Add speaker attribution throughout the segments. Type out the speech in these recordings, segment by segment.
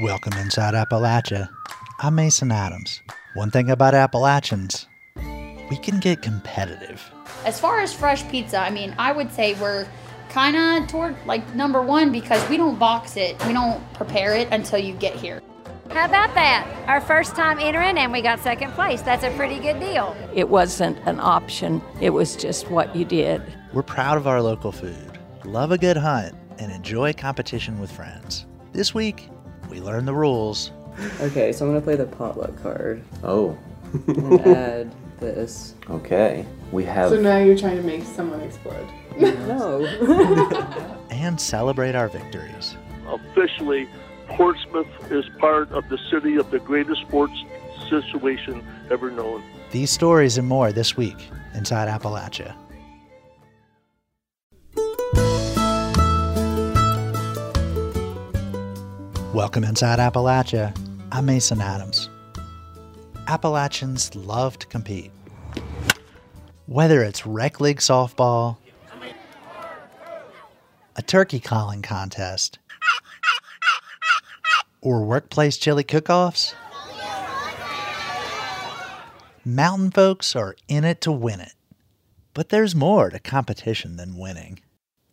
Speaker 1: Welcome inside Appalachia. I'm Mason Adams. One thing about Appalachians, we can get competitive.
Speaker 2: As far as fresh pizza, I mean, I would say we're kind of toward like number one because we don't box it, we don't prepare it until you get here.
Speaker 3: How about that? Our first time entering and we got second place. That's a pretty good deal.
Speaker 4: It wasn't an option, it was just what you did.
Speaker 1: We're proud of our local food, love a good hunt, and enjoy competition with friends. This week, we learn the rules.
Speaker 5: Okay, so I'm gonna play the potluck card
Speaker 6: Oh,
Speaker 5: and add this.
Speaker 6: okay. We have.
Speaker 7: So now you're trying to make someone explode.
Speaker 5: No.
Speaker 1: and celebrate our victories.
Speaker 8: officially Portsmouth is part of the city of the greatest sports situation ever known.
Speaker 1: These stories and more this week inside Appalachia. Welcome inside Appalachia. I'm Mason Adams. Appalachians love to compete. Whether it's rec league softball, a turkey calling contest, or workplace chili cook-offs, mountain folks are in it to win it. But there's more to competition than winning.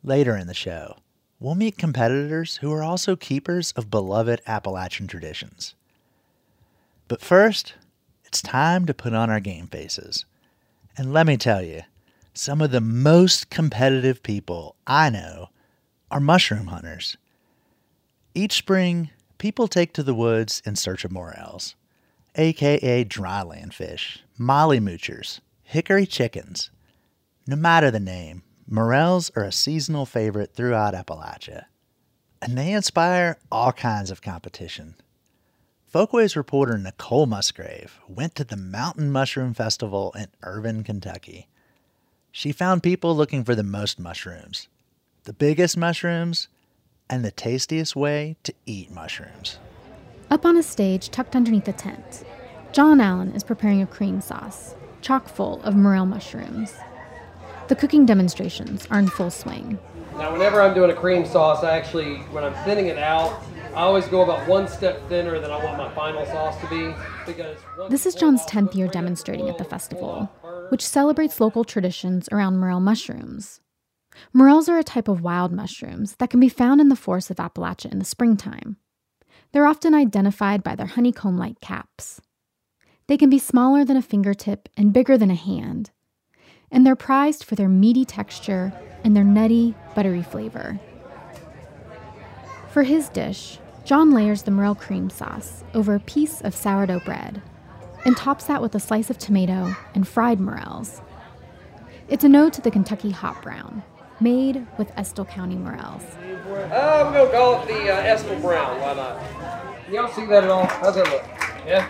Speaker 1: Later in the show, we'll meet competitors who are also keepers of beloved Appalachian traditions. But first, it's time to put on our game faces. And let me tell you, some of the most competitive people I know are mushroom hunters. Each spring, people take to the woods in search of morels, aka dryland fish, molly moochers, hickory chickens. No matter the name, morels are a seasonal favorite throughout Appalachia, and they inspire all kinds of competition. Folkways reporter Nicole Musgrave went to the Mountain Mushroom Festival in Irvine, Kentucky. She found people looking for the most mushrooms, the biggest mushrooms, and the tastiest way to eat mushrooms.
Speaker 9: Up on a stage tucked underneath a tent, John Allen is preparing a cream sauce, chock full of morel mushrooms. The cooking demonstrations are in full swing.
Speaker 10: Now, whenever I'm doing a cream sauce, I actually, when I'm thinning it out, I always go about one step thinner than I want my final sauce to be. Because
Speaker 9: This is John's 10th year demonstrating at the festival,
Speaker 10: pull off first.
Speaker 9: which celebrates local traditions around morel mushrooms. Morels are a type of wild mushrooms that can be found in the forests of Appalachia in the springtime. They're often identified by their honeycomb like caps. They can be smaller than a fingertip and bigger than a hand, and they're prized for their meaty texture and their nutty, buttery flavor. For his dish, John layers the morel cream sauce over a piece of sourdough bread and tops that with a slice of tomato and fried morels. It's a nod to the Kentucky hot brown, made with Estill County morels.
Speaker 10: Uh, I'm gonna call it the uh, Estill Brown. Why not? Y'all see that at all? How's that look? Yeah.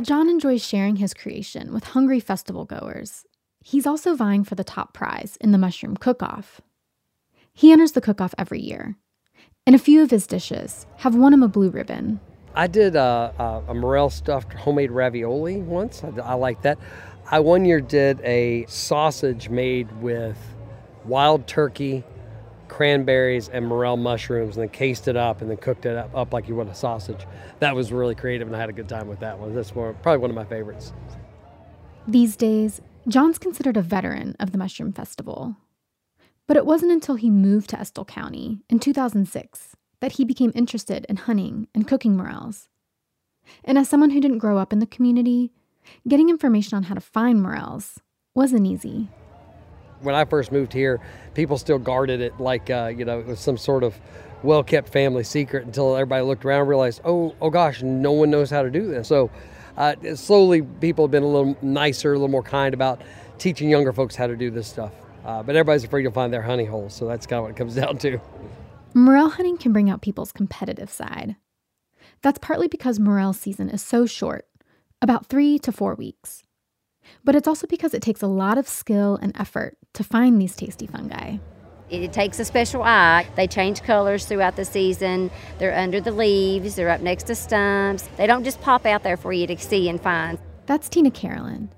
Speaker 9: While John enjoys sharing his creation with hungry festival goers, he's also vying for the top prize in the mushroom cook off. He enters the cook off every year, and a few of his dishes have won him a blue ribbon.
Speaker 10: I did uh, uh, a morel stuffed homemade ravioli once. I, I like that. I one year did a sausage made with wild turkey, cranberries, and morel mushrooms, and then cased it up and then cooked it up, up like you would a sausage. That was really creative, and I had a good time with that one. That's probably one of my favorites.
Speaker 9: These days, John's considered a veteran of the Mushroom Festival. But it wasn't until he moved to Estill County in 2006 that he became interested in hunting and cooking morels. And as someone who didn't grow up in the community, getting information on how to find morels wasn't easy.
Speaker 10: When I first moved here, people still guarded it like uh, you know it was some sort of well-kept family secret until everybody looked around and realized, oh, oh gosh, no one knows how to do this. So uh, slowly, people have been a little nicer, a little more kind about teaching younger folks how to do this stuff. Uh, but everybody's afraid to find their honey holes, so that's kind of what it comes down to.
Speaker 9: Morel hunting can bring out people's competitive side. That's partly because morel season is so short, about three to four weeks. But it's also because it takes a lot of skill and effort to find these tasty fungi.
Speaker 3: It takes a special eye. They change colors throughout the season. They're under the leaves, they're up next to stumps. They don't just pop out there for you to see and find.
Speaker 9: That's Tina Carolyn.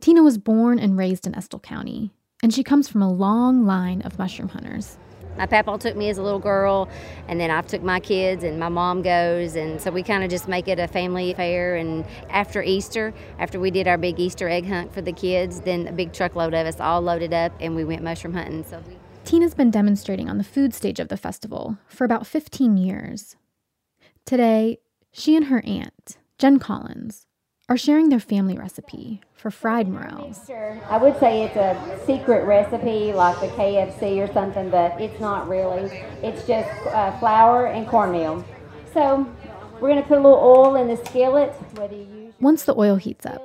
Speaker 9: Tina was born and raised in Estill County, and she comes from a long line of mushroom hunters.
Speaker 3: My papa took me as a little girl, and then I took my kids, and my mom goes, and so we kind of just make it a family affair. And after Easter, after we did our big Easter egg hunt for the kids, then a big truckload of us all loaded up, and we went mushroom hunting. So we
Speaker 9: Tina's been demonstrating on the food stage of the festival for about 15 years. Today, she and her aunt, Jen Collins, are sharing their family recipe for fried morels.
Speaker 3: I would say it's a secret recipe like the KFC or something, but it's not really. It's just uh, flour and cornmeal. So we're going to put a little oil in the skillet, whether you use.
Speaker 9: Once the oil heats up,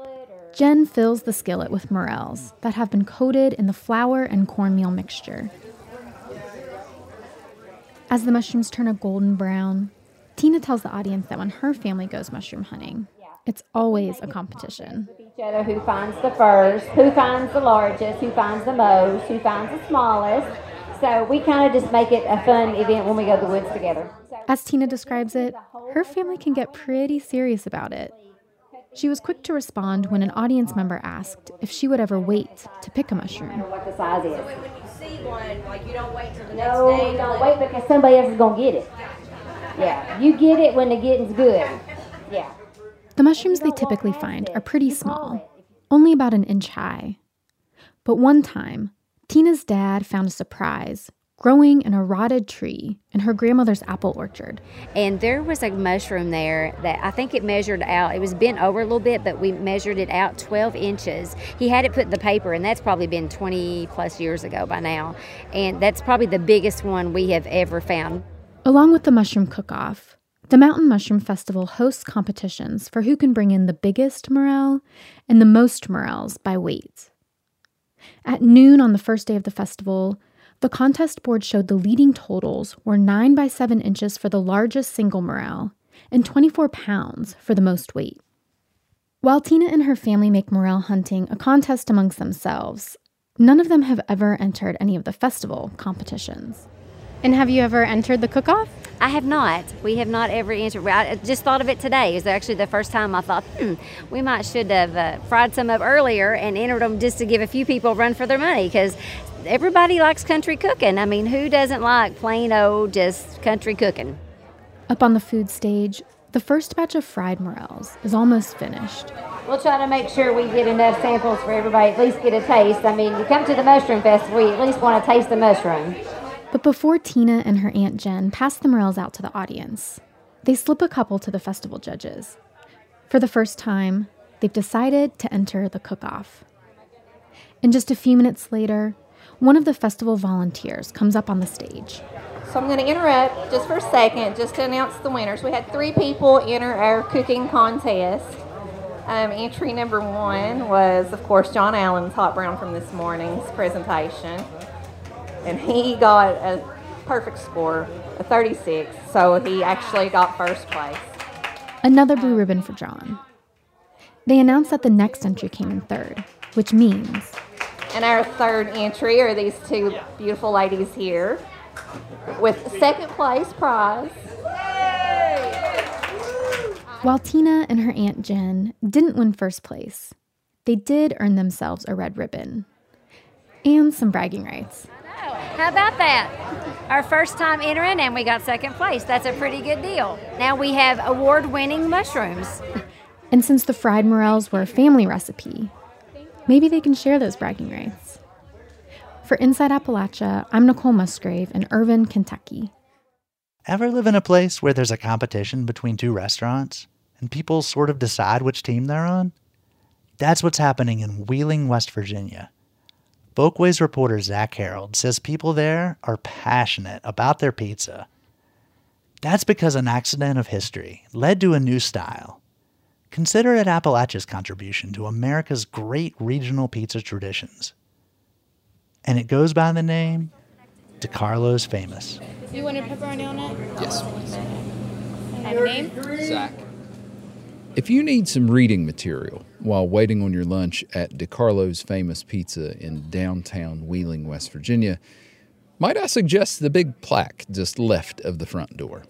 Speaker 9: Jen fills the skillet with morels that have been coated in the flour and cornmeal mixture. As the mushrooms turn a golden brown, Tina tells the audience that when her family goes mushroom hunting, it's always a competition.
Speaker 3: Each other who finds the first, who finds the largest, who finds the most, who finds the smallest. So we kind of just make it a fun event when we go to the woods together.
Speaker 9: As Tina describes it, her family can get pretty serious about it. She was quick to respond when an audience member asked if she would ever wait to pick a mushroom.
Speaker 3: What the size is.
Speaker 6: When you see one, like you don't wait till the
Speaker 3: No,
Speaker 6: next day.
Speaker 3: you don't wait because somebody else is gonna get it. Yeah, you get it when the getting's good. Yeah.
Speaker 9: The mushrooms they typically find are pretty small, only about an inch high. But one time, Tina's dad found a surprise growing in a rotted tree in her grandmother's apple orchard.
Speaker 3: And there was a mushroom there that I think it measured out. It was bent over a little bit, but we measured it out 12 inches. He had it put in the paper, and that's probably been 20 plus years ago by now. And that's probably the biggest one we have ever found.
Speaker 9: Along with the mushroom cook off, the Mountain Mushroom Festival hosts competitions for who can bring in the biggest morel and the most morels by weight. At noon on the first day of the festival, the contest board showed the leading totals were 9 by 7 inches for the largest single morel and 24 pounds for the most weight. While Tina and her family make morel hunting a contest amongst themselves, none of them have ever entered any of the festival competitions. And have you ever entered the cook off?
Speaker 3: I have not. We have not ever entered. I just thought of it today. It was actually the first time I thought, hmm, we might should have uh, fried some up earlier and entered them just to give a few people a run for their money because everybody likes country cooking. I mean, who doesn't like plain old just country cooking?
Speaker 9: Up on the food stage, the first batch of fried morels is almost finished.
Speaker 3: We'll try to make sure we get enough samples for everybody at least get a taste. I mean, you come to the mushroom festival, you at least want to taste the mushroom.
Speaker 9: But before Tina and her Aunt Jen pass the morels out to the audience, they slip a couple to the festival judges. For the first time, they've decided to enter the cook off. And just a few minutes later, one of the festival volunteers comes up on the stage.
Speaker 11: So I'm going to interrupt just for a second just to announce the winners. We had three people enter our cooking contest. Um, entry number one was, of course, John Allen's hot brown from this morning's presentation. And he got a perfect score, a 36. So he actually got first place.
Speaker 9: Another blue ribbon for John. They announced that the next entry came in third, which means
Speaker 11: And our third entry are these two beautiful ladies here with second place prize.
Speaker 9: while Tina and her Aunt Jen didn't win first place, they did earn themselves a red ribbon and some bragging rights.
Speaker 3: How about that? Our first time entering, and we got second place. That's a pretty good deal. Now we have award winning mushrooms.
Speaker 9: And since the fried morels were a family recipe, maybe they can share those bragging rights. For Inside Appalachia, I'm Nicole Musgrave in Irvine, Kentucky.
Speaker 1: Ever live in a place where there's a competition between two restaurants and people sort of decide which team they're on? That's what's happening in Wheeling, West Virginia. Folkways reporter Zach Harold says people there are passionate about their pizza. That's because an accident of history led to a new style. Consider it Appalachia's contribution to America's great regional pizza traditions. And it goes by the name DiCarlo's Famous.
Speaker 12: You want a pepperoni on it?
Speaker 13: Yes, please.
Speaker 12: Have a name?
Speaker 13: Zach. If you need some reading material while waiting on your lunch at DiCarlo's Famous Pizza in downtown Wheeling, West Virginia, might I suggest the big plaque just left of the front door?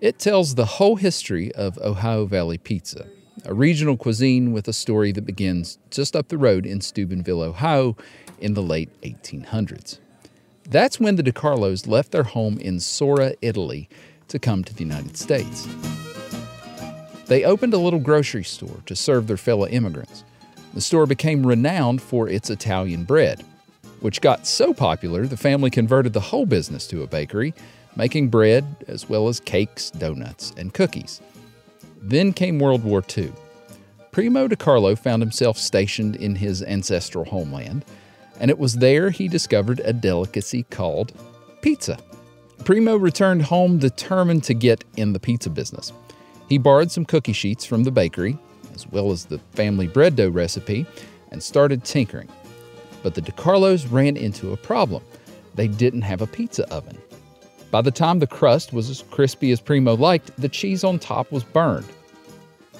Speaker 13: It tells the whole history of Ohio Valley Pizza, a regional cuisine with a story that begins just up the road in Steubenville, Ohio in the late 1800s. That's when the DiCarlos left their home in Sora, Italy, to come to the United States. They opened a little grocery store to serve their fellow immigrants. The store became renowned for its Italian bread, which got so popular the family converted the whole business to a bakery, making bread as well as cakes, donuts, and cookies. Then came World War II. Primo DiCarlo found himself stationed in his ancestral homeland, and it was there he discovered a delicacy called pizza. Primo returned home determined to get in the pizza business. He borrowed some cookie sheets from the bakery, as well as the family bread dough recipe, and started tinkering. But the DiCarlos ran into a problem. They didn't have a pizza oven. By the time the crust was as crispy as Primo liked, the cheese on top was burned.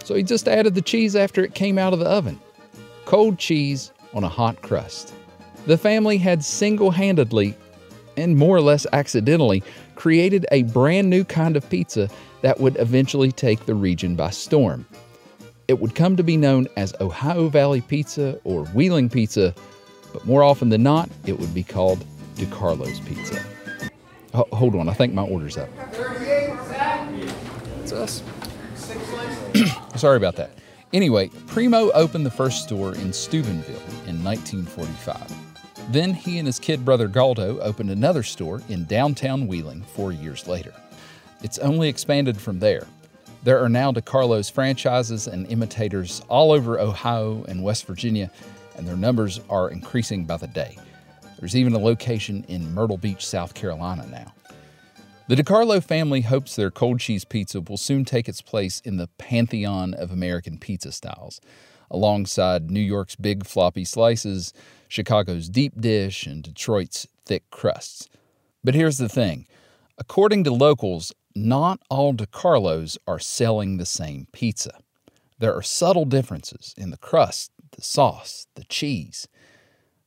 Speaker 13: So he just added the cheese after it came out of the oven. Cold cheese on a hot crust. The family had single handedly, and more or less accidentally, created a brand new kind of pizza that would eventually take the region by storm. It would come to be known as Ohio Valley Pizza or Wheeling Pizza, but more often than not, it would be called DiCarlo's Pizza. Oh, hold on, I think my order's up. It's us. Sorry about that. Anyway, Primo opened the first store in Steubenville in 1945. Then he and his kid brother Galdo opened another store in downtown Wheeling four years later. It's only expanded from there. There are now DiCarlo's franchises and imitators all over Ohio and West Virginia, and their numbers are increasing by the day. There's even a location in Myrtle Beach, South Carolina now. The DiCarlo family hopes their cold cheese pizza will soon take its place in the pantheon of American pizza styles, alongside New York's big floppy slices, Chicago's deep dish, and Detroit's thick crusts. But here's the thing according to locals, not all DiCarlos are selling the same pizza. There are subtle differences in the crust, the sauce, the cheese.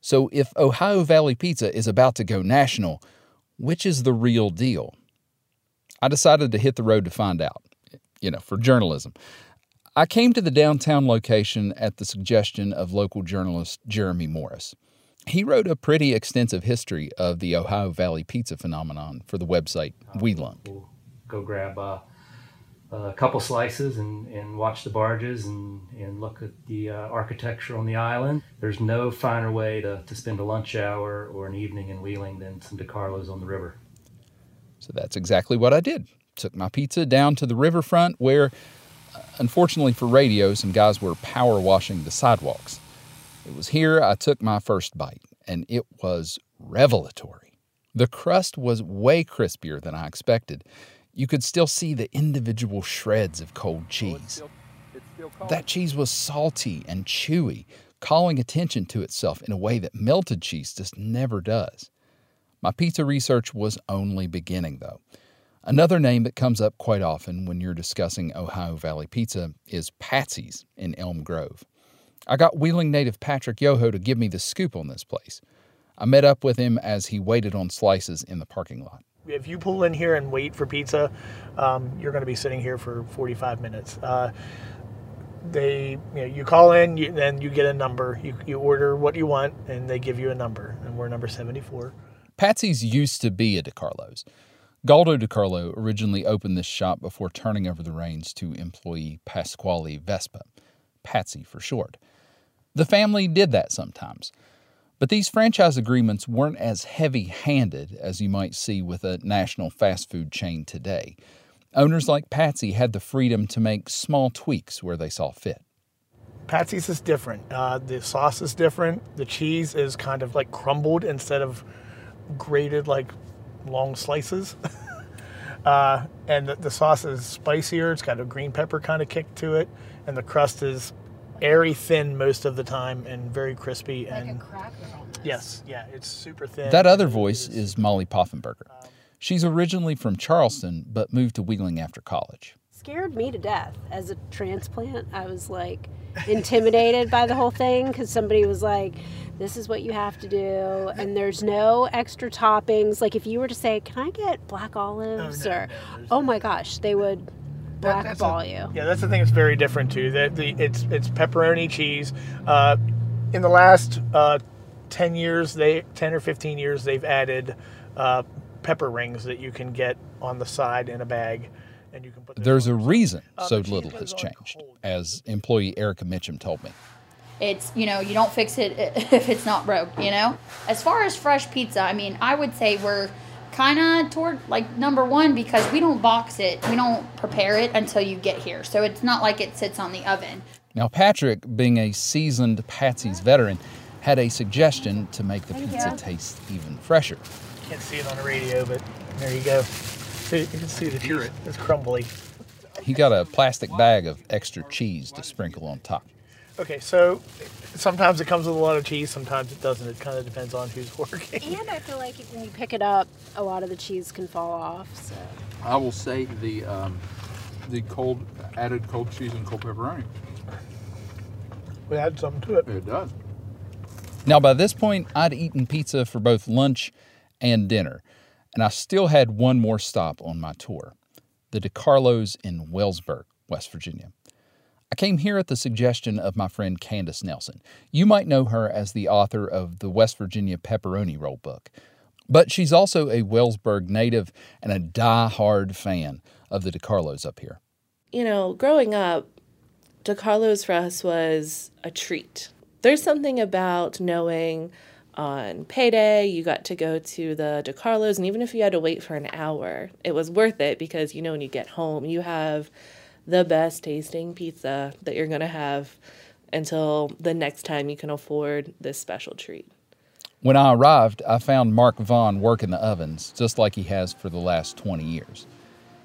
Speaker 13: So if Ohio Valley Pizza is about to go national, which is the real deal? I decided to hit the road to find out, you know, for journalism. I came to the downtown location at the suggestion of local journalist Jeremy Morris. He wrote a pretty extensive history of the Ohio Valley pizza phenomenon for the website
Speaker 14: Weelunk. Go grab uh, a couple slices and, and watch the barges and, and look at the uh, architecture on the island. There's no finer way to, to spend a lunch hour or an evening in Wheeling than some DiCarlo's on the river.
Speaker 13: So that's exactly what I did. Took my pizza down to the riverfront where, unfortunately for radio, some guys were power washing the sidewalks. It was here I took my first bite, and it was revelatory. The crust was way crispier than I expected. You could still see the individual shreds of cold cheese. That cheese was salty and chewy, calling attention to itself in a way that melted cheese just never does. My pizza research was only beginning, though. Another name that comes up quite often when you're discussing Ohio Valley Pizza is Patsy's in Elm Grove. I got Wheeling native Patrick Yoho to give me the scoop on this place. I met up with him as he waited on slices in the parking lot.
Speaker 15: If you pull in here and wait for pizza, um, you're going to be sitting here for 45 minutes. Uh, they, you know, you call in, you, then you get a number. You, you order what you want, and they give you a number. And we're number 74.
Speaker 13: Patsy's used to be a DiCarlo's. Galdo DiCarlo originally opened this shop before turning over the reins to employee Pasquale Vespa, Patsy for short. The family did that sometimes. But these franchise agreements weren't as heavy handed as you might see with a national fast food chain today. Owners like Patsy had the freedom to make small tweaks where they saw fit.
Speaker 15: Patsy's is different. Uh, the sauce is different. The cheese is kind of like crumbled instead of grated like long slices. uh, and the, the, sauce is spicier. It's got a green pepper kind of kick to it. And the crust is airy thin most of the time and very crispy.
Speaker 12: Like
Speaker 15: and
Speaker 12: a cracker.
Speaker 15: Yes, yeah, it's super thin.
Speaker 13: That other voice is Molly Poffenberger. She's originally from Charleston, but moved to Wheeling after college.
Speaker 16: Scared me to death as a transplant. I was like intimidated by the whole thing because somebody was like, this is what you have to do and there's no extra toppings like if you were to say can i get black olives
Speaker 15: Oh, no,
Speaker 16: or oh my gosh they would
Speaker 15: That- that's
Speaker 16: blackball
Speaker 15: a-
Speaker 16: you
Speaker 15: Yeah, that's the thing that's very different too. That the it's it's pepperoni cheese. Uh, in the last uh, 10 years, they 10 or 15 years, they've added uh, pepper rings that you can get on the side in a bag, and you can put.
Speaker 13: There's a reason so little has changed, as employee Erica Mitchum told me.
Speaker 2: It's, you know, you don't fix it if it's not broke, you know? As far as fresh pizza, I mean, I would say we're kind of toward like number one because we don't box it, we don't prepare it until you get here. So it's not like it sits on the oven.
Speaker 13: Now, Patrick, being a seasoned Patsy's veteran, had a suggestion to make the pizza taste even fresher.
Speaker 15: Can't see it on the radio, but there you go. See, you can see the cheese. It's crumbly.
Speaker 13: He got a plastic bag of extra cheese to sprinkle on top.
Speaker 15: Okay, so sometimes it comes with a lot of cheese, sometimes it doesn't. It kind of depends on who's working.
Speaker 16: And I feel like when you pick it up, a lot of the cheese can fall off. So
Speaker 17: I will say the um, the cold added cold cheese and cold pepperoni.
Speaker 15: We add something to it.
Speaker 17: It does.
Speaker 13: Now, by this point, I'd eaten pizza for both lunch and dinner, and I still had one more stop on my tour the DiCarlos in Wellsburg, West Virginia. I came here at the suggestion of my friend Candace Nelson. You might know her as the author of the West Virginia Pepperoni Roll book, but she's also a Wellsburg native and a die-hard fan of the DiCarlos up here.
Speaker 18: You know, growing up, DiCarlos for us was a treat. There's something about knowing on payday you got to go to the DiCarlos, and even if you had to wait for an hour, it was worth it because you know when you get home, you have the best tasting pizza that you're going to have until the next time you can afford this special treat.
Speaker 13: When I arrived, I found Mark Vaughn working the ovens just like he has for the last 20 years.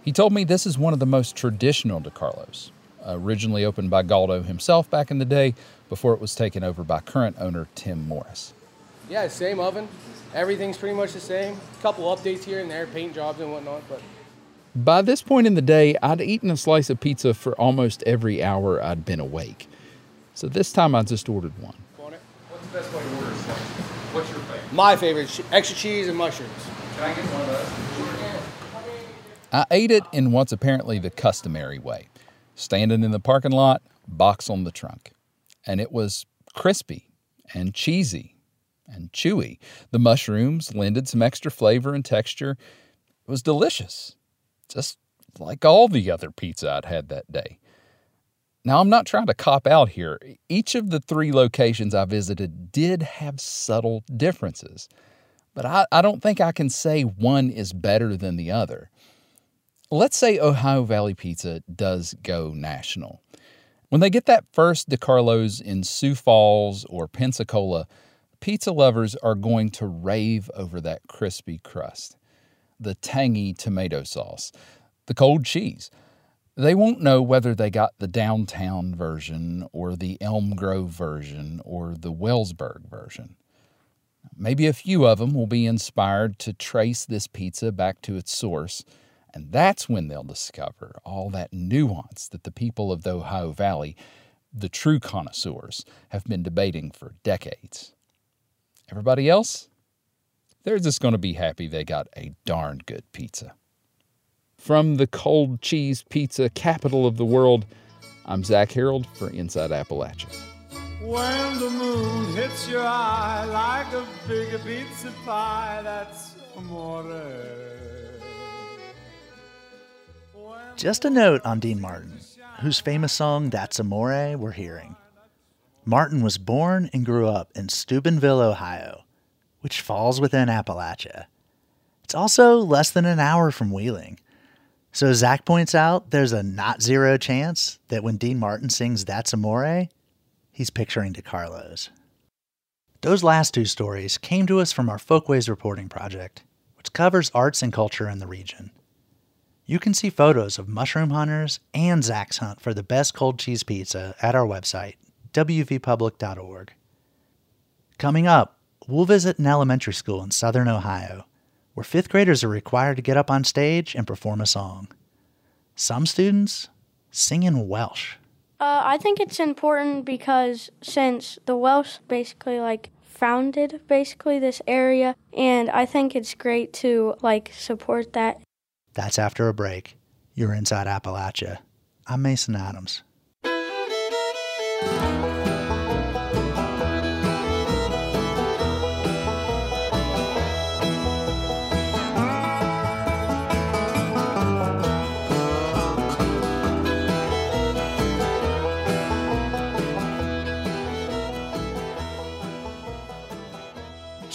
Speaker 13: He told me this is one of the most traditional DiCarlos, originally opened by Galdo himself back in the day before it was taken over by current owner Tim Morris.
Speaker 19: Yeah, same oven. Everything's pretty much the same. A couple updates here and there, paint jobs and whatnot, but
Speaker 13: By this point in the day, I'd eaten a slice of pizza for almost every hour I'd been awake. So this time I just ordered one.
Speaker 19: what's the best way to order a slice? What's your favorite? My favorite, extra cheese and mushrooms. Can I get one of those?
Speaker 13: I ate it in what's apparently the customary way standing in the parking lot, box on the trunk. And it was crispy and cheesy and chewy. The mushrooms lended some extra flavor and texture. It was delicious, just like all the other pizza I'd had that day. Now, I'm not trying to cop out here. Each of the three locations I visited did have subtle differences, but I, I don't think I can say one is better than the other. Let's say Ohio Valley Pizza does go national. When they get that first DiCarlos in Sioux Falls or Pensacola, pizza lovers are going to rave over that crispy crust, the tangy tomato sauce, the cold cheese. They won't know whether they got the downtown version or the Elm Grove version or the Wellsburg version. Maybe a few of them will be inspired to trace this pizza back to its source, and that's when they'll discover all that nuance that the people of the Ohio Valley, the true connoisseurs, have been debating for decades. Everybody else? They're just going to be happy they got a darn good pizza. From the cold cheese pizza capital of the world, I'm Zach Harold for Inside Appalachia.
Speaker 20: When the moon hits your eye like a big pizza pie, that's amore.
Speaker 1: Just a note on Dean Martin, whose famous song That's Amore we're hearing. Martin was born and grew up in Steubenville, Ohio, which falls within Appalachia. It's also less than an hour from Wheeling. So Zach points out there's a not zero chance that when Dean Martin sings That's Amore, he's picturing DiCarlos. Those last two stories came to us from our Folkways reporting project, which covers arts and culture in the region. You can see photos of mushroom hunters and Zach's hunt for the best cold cheese pizza at our website, wvpublic.org. Coming up, we'll visit an elementary school in southern Ohio where fifth graders are required to get up on stage and perform a song. Some students sing in Welsh.
Speaker 12: Uh, I think it's important because since the Welsh basically like founded basically this area, and I think it's great to like support that.
Speaker 1: That's after a break. You're inside Appalachia. I'm Mason Adams.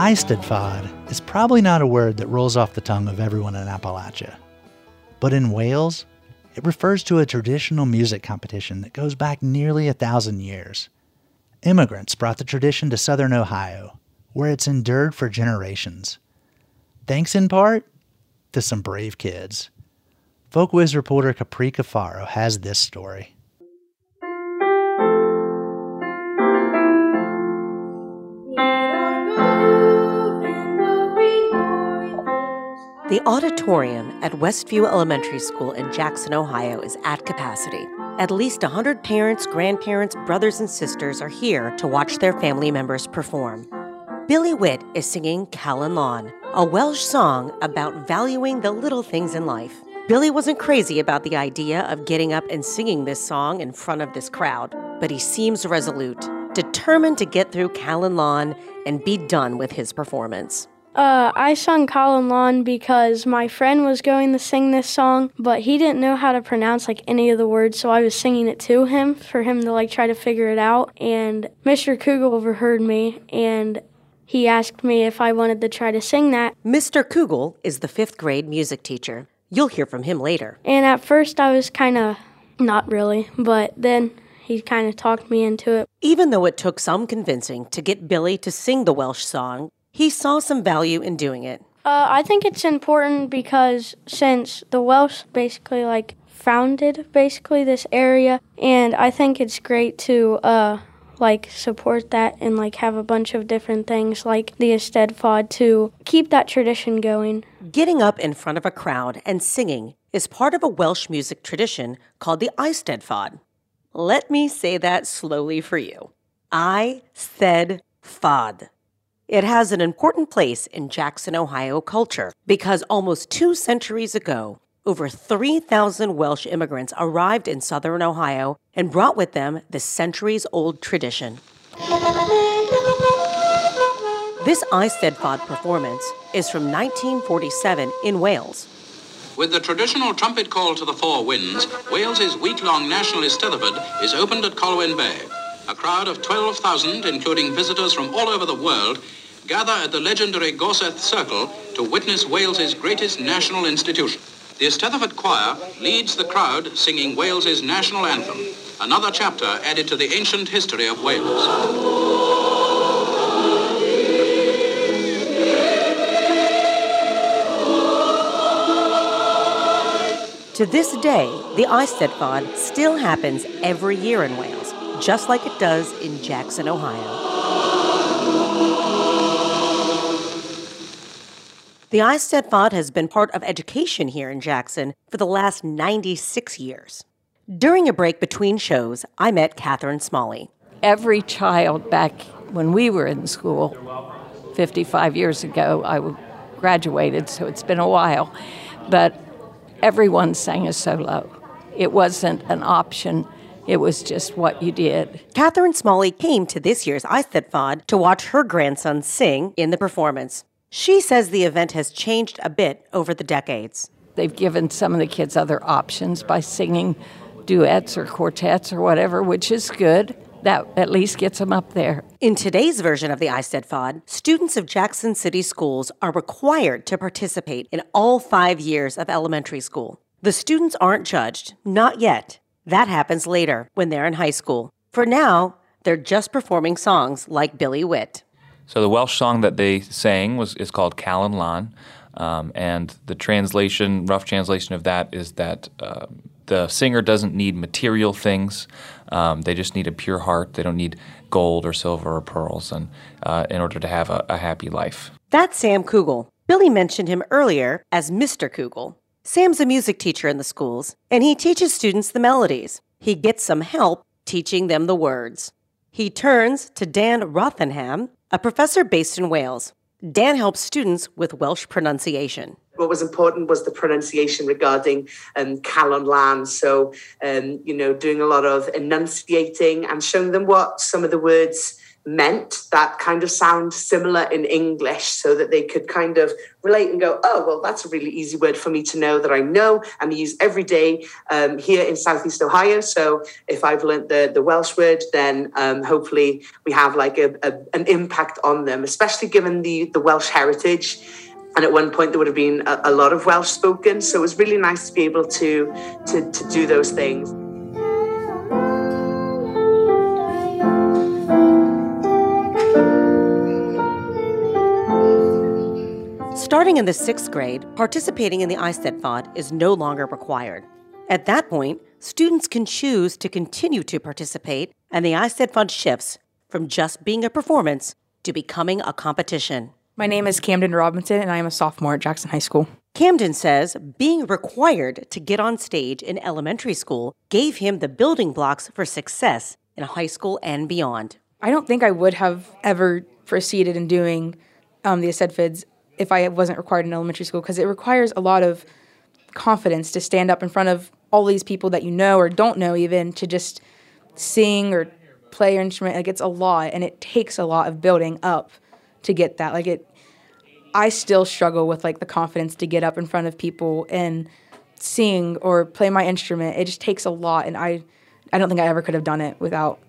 Speaker 1: Eisteddfod is probably not a word that rolls off the tongue of everyone in Appalachia. But in Wales, it refers to a traditional music competition that goes back nearly a thousand years. Immigrants brought the tradition to southern Ohio, where it's endured for generations. Thanks in part to some brave kids. Folkways reporter Capri Cafaro has this story.
Speaker 21: The auditorium at Westview Elementary School in Jackson, Ohio is at capacity. At least 100 parents, grandparents, brothers, and sisters are here to watch their family members perform. Billy Witt is singing Calon Lan, a Welsh song about valuing the little things in life. Billy wasn't crazy about the idea of getting up and singing this song in front of this crowd, but he seems resolute, determined to get through Calon Lan and be done with his performance.
Speaker 12: Uh, I sung Calon Lan because my friend was going to sing this song, but he didn't know how to pronounce like any of the words, so I was singing it to him for him to like try to figure it out. And Mr. Kugel overheard me and he asked me if I wanted to try to sing that.
Speaker 21: Mr. Kugel is the fifth grade music teacher. You'll hear from him later.
Speaker 12: And at first I was kind of not really, but then he kind of talked me into it.
Speaker 21: Even though it took some convincing to get Billy to sing the Welsh song, he saw some value in doing it.
Speaker 12: Uh, I think it's important because since the Welsh basically like founded basically this area, and I think it's great to uh, like support that and like have a bunch of different things like the Eisteddfod to keep that tradition going.
Speaker 21: Getting up in front of a crowd and singing is part of a Welsh music tradition called the Eisteddfod. Let me say that slowly for you. I said fod. It has an important place in Jackson, Ohio culture because almost two centuries ago, over 3,000 Welsh immigrants arrived in southern Ohio and brought with them the centuries old tradition. This Eisteddfod performance is from 1947 in Wales.
Speaker 22: With the traditional trumpet call to the four winds, Wales's week-long national Eisteddfod is opened at Colwyn Bay. A crowd of 12,000, including visitors from all over the world, gather at the legendary Gorsedd Circle to witness Wales's greatest national institution. The Eisteddfod Choir leads the crowd singing Wales's national anthem, another chapter added to the ancient history of Wales.
Speaker 21: To this day, the Eisteddfod still happens every year in Wales, just like it does in Jackson, Ohio. The Eisteddfod has been part of education here in Jackson for the last 96 years. During a break between shows, I met Catherine Smalley.
Speaker 4: Every child back when we were in school, 55 years ago, I graduated, so it's been a while, but everyone sang a solo. It wasn't an option. It was just what you did.
Speaker 21: Catherine Smalley came to this year's Eisteddfod to watch her grandson sing in the performance. She says the event has changed a bit over the decades.
Speaker 4: They've given some of the kids other options by singing duets or quartets or whatever, which is good. That at least gets them up there.
Speaker 21: In today's version of the Eisteddfod, students of Jackson City schools are required to participate in all five years of elementary school. The students aren't judged, not yet. That happens later when they're in high school. For now, they're just performing songs like Billy Witt.
Speaker 23: So the Welsh song that they sang was is called Calon Lan, um, and the translation, rough translation of that, is that uh, the singer doesn't need material things; um, they just need a pure heart. They don't need gold or silver or pearls, and uh, in order to have a, a happy life.
Speaker 21: That's Sam Kugel. Billy mentioned him earlier as Mr. Kugel. Sam's a music teacher in the schools, and he teaches students the melodies. He gets some help teaching them the words. He turns to Dan Rothenham, a professor based in Wales. Dan helps students with Welsh pronunciation.
Speaker 24: What was important was the pronunciation regarding um, Calon Lan. So, um, you know, doing a lot of enunciating and showing them what some of the words meant that kind of sound similar in English so that they could kind of relate and go, oh, well, that's a really easy word for me to know that I know and use every day um, here in Southeast Ohio. So if I've learned the, the Welsh word, then um, hopefully we have like a, a, an impact on them, especially given the, the Welsh heritage. And at one point, there would have been a, a lot of Welsh spoken. So it was really nice to be able to, to, to do those things.
Speaker 21: Starting in the sixth grade, participating in the Eisteddfod is no longer required. At that point, students can choose to continue to participate, and the Eisteddfod shifts from just being a performance to becoming a competition.
Speaker 25: My name is Camden Robinson, and I am a sophomore at Jackson High School.
Speaker 21: Camden says being required to get on stage in elementary school gave him the building blocks for success in high school and beyond.
Speaker 25: I don't think I would have ever proceeded in doing um, the Eisteddfods if I wasn't required in elementary school because it requires a lot of confidence to stand up in front of all these people that you know or don't know even to just sing or play your instrument. Like it's a lot and it takes a lot of building up to get that. Like it I still struggle with like the confidence to get up in front of people and sing or play my instrument. It just takes a lot and I I don't think I ever could have done it without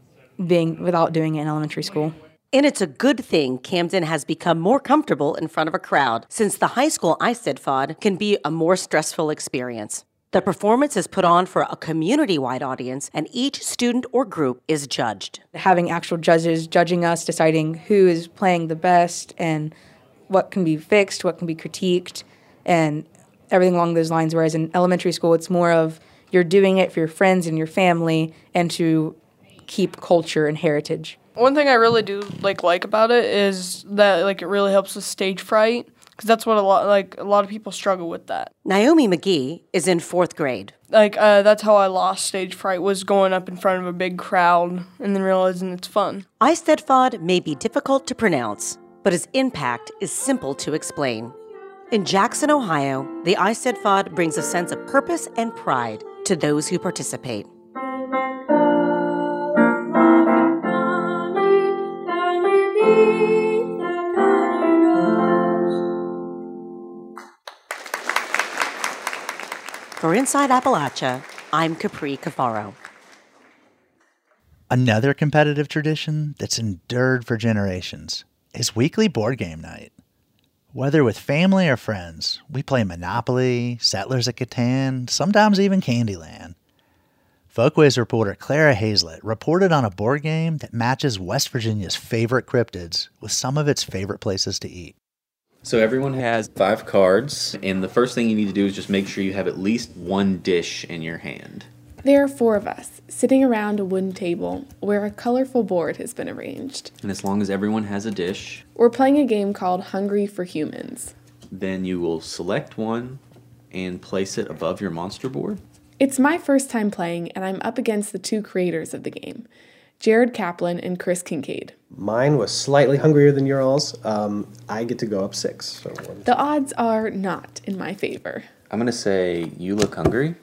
Speaker 25: being without doing it in elementary school.
Speaker 21: And it's a good thing Camden has become more comfortable in front of a crowd, since the high school I said Eisteddfod can be a more stressful experience. The performance is put on for a community wide audience, and each student or group is judged.
Speaker 25: Having actual judges judging us, deciding who is playing the best, and what can be fixed, what can be critiqued, and everything along those lines. Whereas in elementary school, it's more of you're doing it for your friends and your family and to keep culture and heritage.
Speaker 26: One thing I really do like like about it is that like it really helps with stage fright because that's what a lot like a lot of people struggle with that.
Speaker 21: Naomi McGee is in fourth grade.
Speaker 26: Like uh, that's how I lost stage fright was going up in front of a big crowd and then realizing it's fun.
Speaker 21: Eisteddfod may be difficult to pronounce, but its impact is simple to explain. In Jackson, Ohio, the Eisteddfod brings a sense of purpose and pride to those who participate. For Inside Appalachia, I'm Capri Cafaro.
Speaker 1: Another competitive tradition that's endured for generations is weekly board game night. Whether with family or friends, we play Monopoly, Settlers of Catan, sometimes even Candyland. Folkways reporter Clara Hazlett reported on a board game that matches West Virginia's favorite cryptids with some of its favorite places to eat.
Speaker 27: So everyone has five cards, and the first thing you need to do is just make sure you have at least one dish in your hand.
Speaker 28: There are four of us sitting around a wooden table where a colorful board has been arranged.
Speaker 27: And as long as everyone has a dish,
Speaker 28: We're playing a game called Hungry for Humans.
Speaker 27: then you will select one and place it above your monster board.
Speaker 28: It's my first time playing, and I'm up against the two creators of the game, Jared Kaplan and Chris Kincaid.
Speaker 29: Mine was slightly hungrier than yours. Um, I get to go up six. So.
Speaker 28: The odds are not in my favor.
Speaker 27: I'm gonna say you look hungry,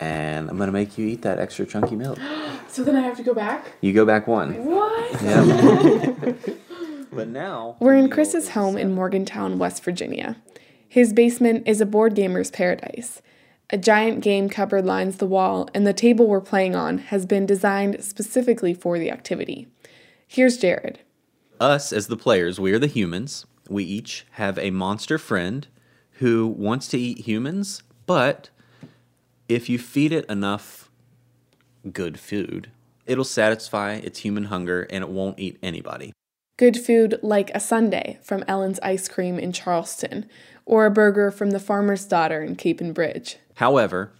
Speaker 27: and I'm gonna make you eat that extra chunky milk.
Speaker 28: So then I have to go back?
Speaker 27: You go back one.
Speaker 28: What?
Speaker 27: Yeah. but now
Speaker 28: We're in Chris's home in Morgantown, West Virginia. His basement is a board gamer's paradise. A giant game cupboard lines the wall, and the table we're playing on has been designed specifically for the activity. Here's Jared.
Speaker 27: us as the players, we are the humans. We each have a monster friend who wants to eat humans, but if you feed it enough good food, it'll satisfy its human hunger and it won't eat anybody.
Speaker 28: Good food like a sundae from Ellen's Ice Cream in Charleston, or a burger from the Farmer's Daughter in Capon Bridge.
Speaker 27: However,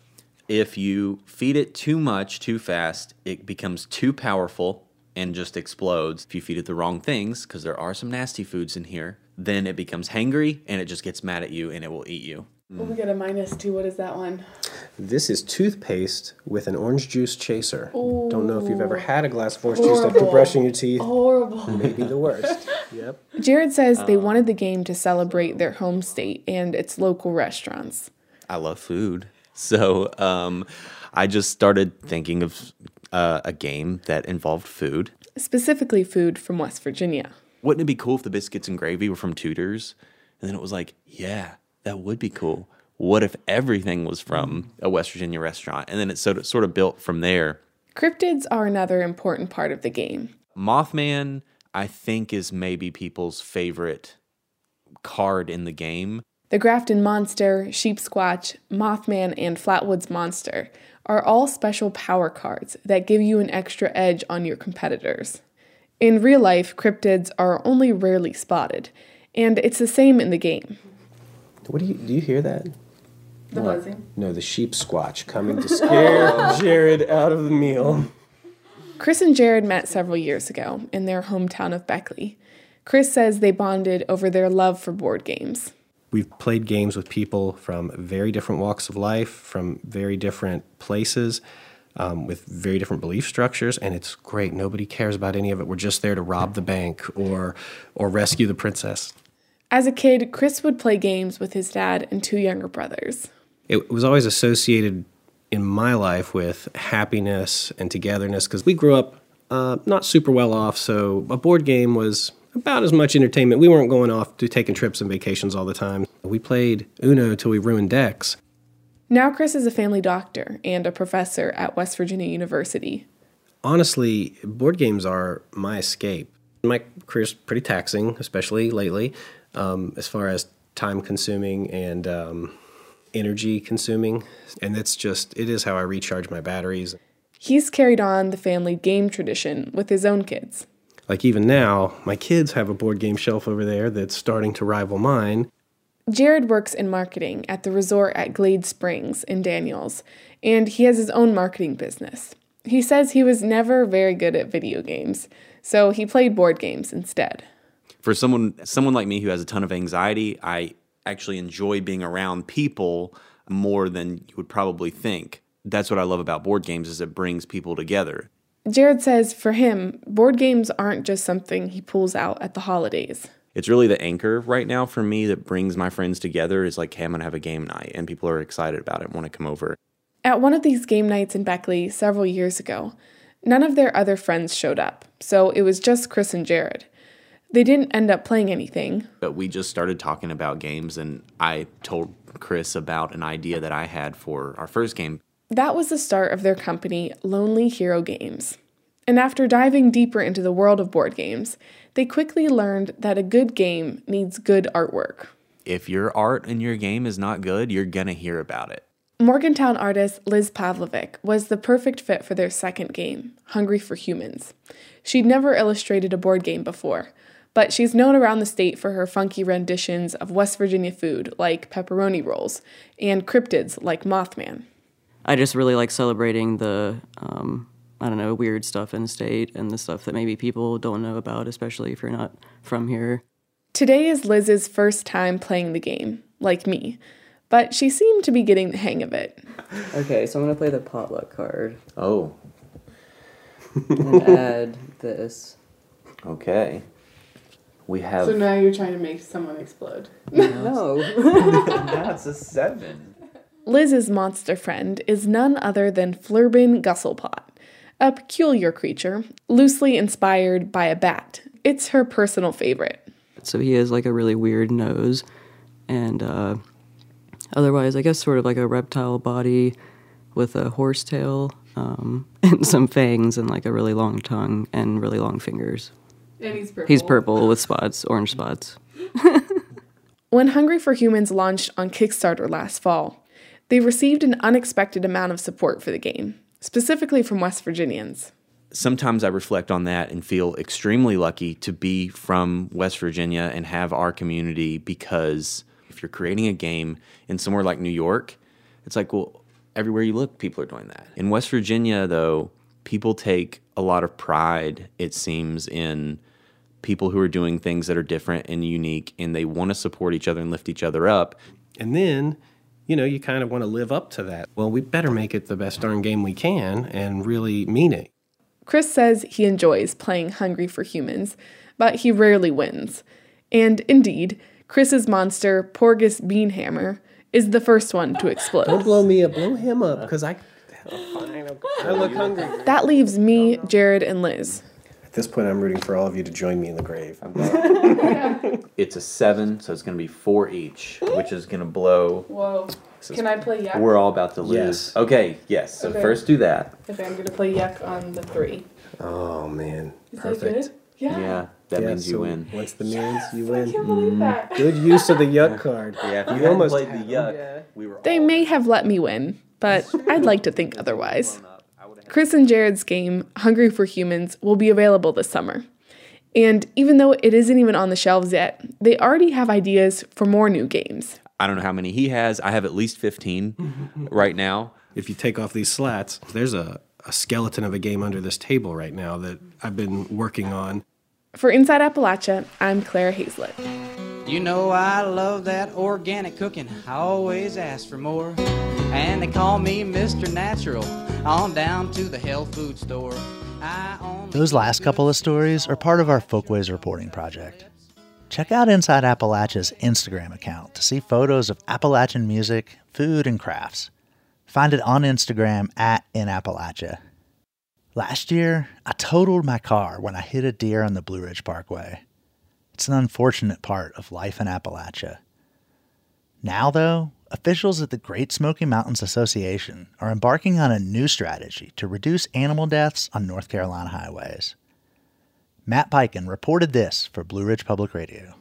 Speaker 27: if you feed it too much too fast, it becomes too powerful and just explodes. If you feed it the wrong things, because there are some nasty foods in here, then it becomes hangry and it just gets mad at you and it will eat you.
Speaker 28: Oh, we got a minus two. What is that one?
Speaker 29: This is toothpaste with an orange juice chaser. Don't know if you've ever had a glass of orange juice after brushing your teeth.
Speaker 28: Horrible.
Speaker 29: Maybe the worst. Yep.
Speaker 28: Jared says they wanted the game to celebrate their home state and its local restaurants.
Speaker 27: I love food. So um, I just started thinking of uh, a game that involved food.
Speaker 28: specifically food from West Virginia.
Speaker 27: Wouldn't it be cool if the biscuits and gravy were from Tudor's? And then it was like, yeah, that would be cool. What if everything was from a West Virginia restaurant? And then it sort of, sort of built from there.
Speaker 28: Cryptids are another important part of the game.
Speaker 27: Mothman, I think, is maybe people's favorite card in the game.
Speaker 28: The Grafton Monster, Sheep Squatch, Mothman, and Flatwoods Monster are all special power cards that give you an extra edge on your competitors. In real life, cryptids are only rarely spotted, and it's the same in the game.
Speaker 29: What do you do? You hear that?
Speaker 28: The
Speaker 29: What?
Speaker 28: buzzing.
Speaker 29: No, the sheep squatch coming to scare Jared out of the meal.
Speaker 28: Chris and Jared met several years ago in their hometown of Beckley. Chris says they bonded over their love for board games.
Speaker 29: We've played games with people from very different walks of life, from very different places, um, with very different belief structures, and it's great. Nobody cares about any of it. We're just there to rob the bank or or rescue the princess.
Speaker 28: As a kid, Chris would play games with his dad and two younger brothers.
Speaker 29: It was always associated in my life with happiness and togetherness because we grew up uh, not super well off, so a board game was about as much entertainment. We weren't going off to taking trips and vacations all the time. We played Uno till we ruined decks.
Speaker 28: Now, Chris is a family doctor and a professor at West Virginia University.
Speaker 29: Honestly, board games are my escape. My career's pretty taxing, especially lately, um, as far as time consuming and um, energy consuming. And it's just, it is how I recharge my batteries.
Speaker 28: He's carried on the family game tradition with his own kids.
Speaker 29: Like even now, my kids have a board game shelf over there that's starting to rival mine.
Speaker 28: Jared works in marketing at the resort at Glade Springs in Daniels, and he has his own marketing business. He says he was never very good at video games, so he played board games instead.
Speaker 27: For someone someone like me who has a ton of anxiety, I actually enjoy being around people more than you would probably think. That's what I love about board games is it brings people together.
Speaker 28: Jared says for him, board games aren't just something he pulls out at the holidays.
Speaker 27: It's really the anchor right now for me that brings my friends together is like, hey, I'm gonna have a game night and people are excited about it and want to come over.
Speaker 28: At one of these game nights in Beckley several years ago, none of their other friends showed up, so it was just Chris and Jared. They didn't end up playing anything.
Speaker 27: But we just started talking about games and I told Chris about an idea that I had for our first game.
Speaker 28: That was the start of their company, Lonely Hero Games. And after diving deeper into the world of board games, they quickly learned that a good game needs good artwork.
Speaker 27: If your art in your game is not good, you're gonna hear about it.
Speaker 28: Morgantown artist Liz Pavlovic was the perfect fit for their second game, Hungry for Humans. She'd never illustrated a board game before, but she's known around the state for her funky renditions of West Virginia food like pepperoni rolls and cryptids like Mothman.
Speaker 30: I just really like celebrating the, um, I don't know, weird stuff in the state and the stuff that maybe people don't know about, especially if you're not from here.
Speaker 28: Today is Liz's first time playing the game, like me, but she seemed to be getting the hang of it.
Speaker 30: Okay, so I'm gonna play the potluck card
Speaker 27: Oh,
Speaker 30: and add this.
Speaker 27: okay. We have
Speaker 28: now you're trying to make someone explode.
Speaker 30: No.
Speaker 27: now it's a seven.
Speaker 28: Liz's monster friend is none other than Flurbin Gusselpot, a peculiar creature, loosely inspired by a bat. It's her personal favorite.
Speaker 30: So he has like a really weird nose, and uh, otherwise, I guess sort of like a reptile body with a horse tail um, and some fangs and like a really long tongue and really long fingers.
Speaker 28: And he's purple.
Speaker 30: He's purple with spots, orange spots.
Speaker 28: When Hungry for Humans launched on Kickstarter last fall, they received an unexpected amount of support for the game, specifically from West Virginians.
Speaker 27: Sometimes I reflect on that and feel extremely lucky to be from West Virginia and have our community because if you're creating a game in somewhere like New York, it's like, well, everywhere you look, people are doing that. In West Virginia, though, people take a lot of pride, it seems, in people who are doing things that are different and unique and they want to support each other and lift each other up.
Speaker 29: And then you know, you kind of want to live up to that. Well, we better make it the best darn game we can and really mean it.
Speaker 28: Chris says he enjoys playing Hungry for Humans, but he rarely wins. And indeed, Chris's monster, Porgus Beanhammer, is the first one to explode.
Speaker 29: Don't blow me up, blow him up, because I, fine, I look hungry.
Speaker 28: That leaves me, Jared, and Liz.
Speaker 29: At this point, I'm rooting for all of you to join me in the grave.
Speaker 27: It's a seven, so it's going to be four each, which is going to blow.
Speaker 28: Whoa. Can I play yuck?
Speaker 27: We're all about to lose.
Speaker 29: Yes.
Speaker 27: Okay, yes. So
Speaker 28: Okay.
Speaker 27: first do that.
Speaker 28: Okay, I'm gonna play yuck on the three.
Speaker 29: Oh man,
Speaker 28: Is
Speaker 29: perfect.
Speaker 28: that good? Yeah.
Speaker 27: Yeah, that
Speaker 29: Yeah,
Speaker 27: means you win.
Speaker 29: Once the means, you win.
Speaker 28: I can't believe mm. that.
Speaker 29: Good use of the yuck card.
Speaker 27: Yeah, if you
Speaker 29: You almost
Speaker 27: played the
Speaker 29: had-
Speaker 27: yuck, we were
Speaker 28: They may have let me win, but I'd like to think otherwise. Chris and Jared's game, Hungry for Humans, will be available this summer. And even though it isn't even on the shelves yet, they already have ideas for more new games.
Speaker 27: I don't know how many he has. I have at least 15 right now.
Speaker 29: If you take off these slats, there's a, a skeleton of a game under this table right now that I've been working on.
Speaker 28: For Inside Appalachia, I'm Clara Haizlett.
Speaker 31: You know I love that organic cooking. I always ask for more. And they call me Mr. Natural. On down to the health food store. I own
Speaker 1: Those last couple of stories are part of our Folkways reporting project. Check out Inside Appalachia's Instagram account to see photos of Appalachian music, food, and crafts. Find it on Instagram at In Appalachia. Last year, I totaled my car when I hit a deer on the Blue Ridge Parkway. It's an unfortunate part of life in Appalachia. Now, though, officials at the Great Smoky Mountains Association are embarking on a new strategy to reduce animal deaths on North Carolina highways. Matt Peiken reported this for Blue Ridge Public Radio.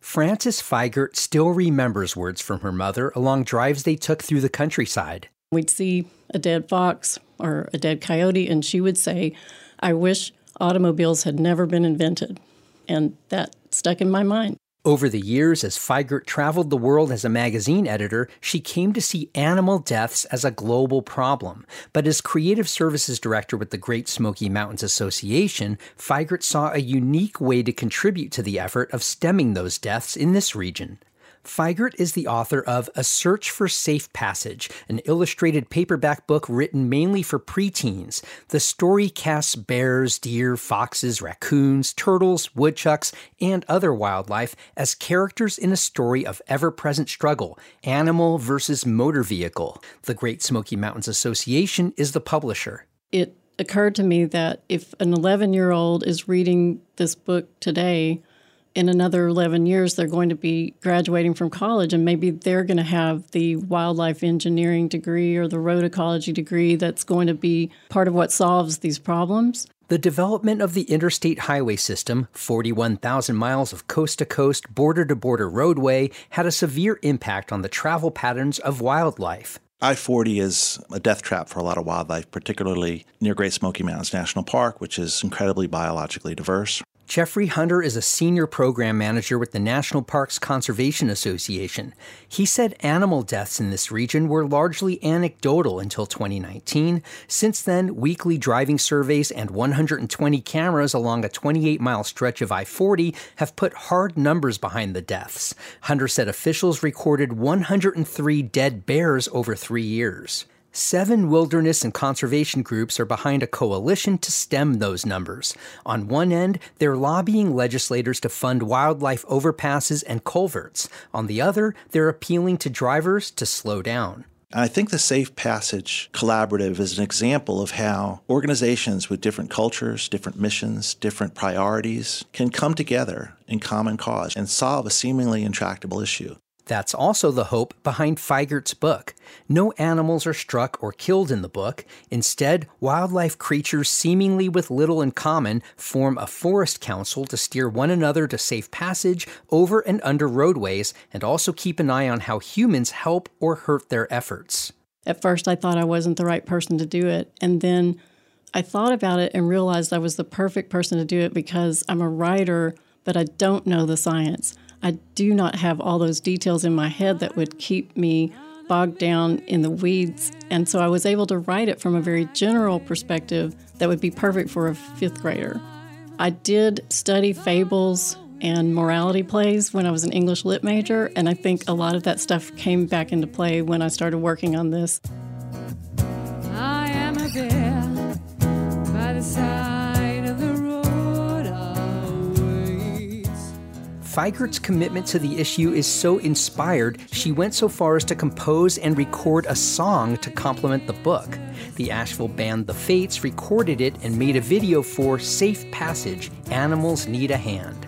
Speaker 32: Frances Figart still remembers words from her mother along drives they took through the countryside.
Speaker 33: We'd see a dead fox or a dead coyote, and she would say, I wish automobiles had never been invented. And that stuck in my mind.
Speaker 32: Over the years, as Figart traveled the world as a magazine editor, she came to see animal deaths as a global problem. But as creative services director with the Great Smoky Mountains Association, Figart saw a unique way to contribute to the effort of stemming those deaths in this region. Figart is the author of A Search for Safe Passage, an illustrated paperback book written mainly for preteens. The story casts bears, deer, foxes, raccoons, turtles, woodchucks, and other wildlife as characters in a story of ever present struggle animal versus motor vehicle. The Great Smoky Mountains Association is the publisher.
Speaker 33: It occurred to me that if an 11 year old is reading this book today, in another 11 years, they're going to be graduating from college, and maybe they're going to have the wildlife engineering degree or the road ecology degree that's going to be part of what solves these problems.
Speaker 32: The development of the interstate highway system, 41,000 miles of coast to coast, border to border roadway, had a severe impact on the travel patterns of wildlife.
Speaker 34: I 40 is a death trap for a lot of wildlife, particularly near Great Smoky Mountains National Park, which is incredibly biologically diverse.
Speaker 32: Jeffrey Hunter is a senior program manager with the National Parks Conservation Association. He said animal deaths in this region were largely anecdotal until 2019. Since then, weekly driving surveys and 120 cameras along a 28 mile stretch of I 40 have put hard numbers behind the deaths. Hunter said officials recorded 103 dead bears over three years. Seven wilderness and conservation groups are behind a coalition to stem those numbers. On one end, they're lobbying legislators to fund wildlife overpasses and culverts. On the other, they're appealing to drivers to slow down.
Speaker 34: I think the Safe Passage Collaborative is an example of how organizations with different cultures, different missions, different priorities can come together in common cause and solve a seemingly intractable issue.
Speaker 32: That's also the hope behind Figart's book. No animals are struck or killed in the book. Instead, wildlife creatures seemingly with little in common form a forest council to steer one another to safe passage over and under roadways and also keep an eye on how humans help or hurt their efforts.
Speaker 33: At first, I thought I wasn't the right person to do it. And then I thought about it and realized I was the perfect person to do it because I'm a writer, but I don't know the science. I do not have all those details in my head that would keep me bogged down in the weeds. And so I was able to write it from a very general perspective that would be perfect for a fifth grader. I did study fables and morality plays when I was an English lit major, and I think a lot of that stuff came back into play when I started working on this.
Speaker 35: I am a bear by the side
Speaker 32: Figart's commitment to the issue is so inspired, she went so far as to compose and record a song to complement the book. The Asheville band The Fates recorded it and made a video for Safe Passage Animals Need a Hand.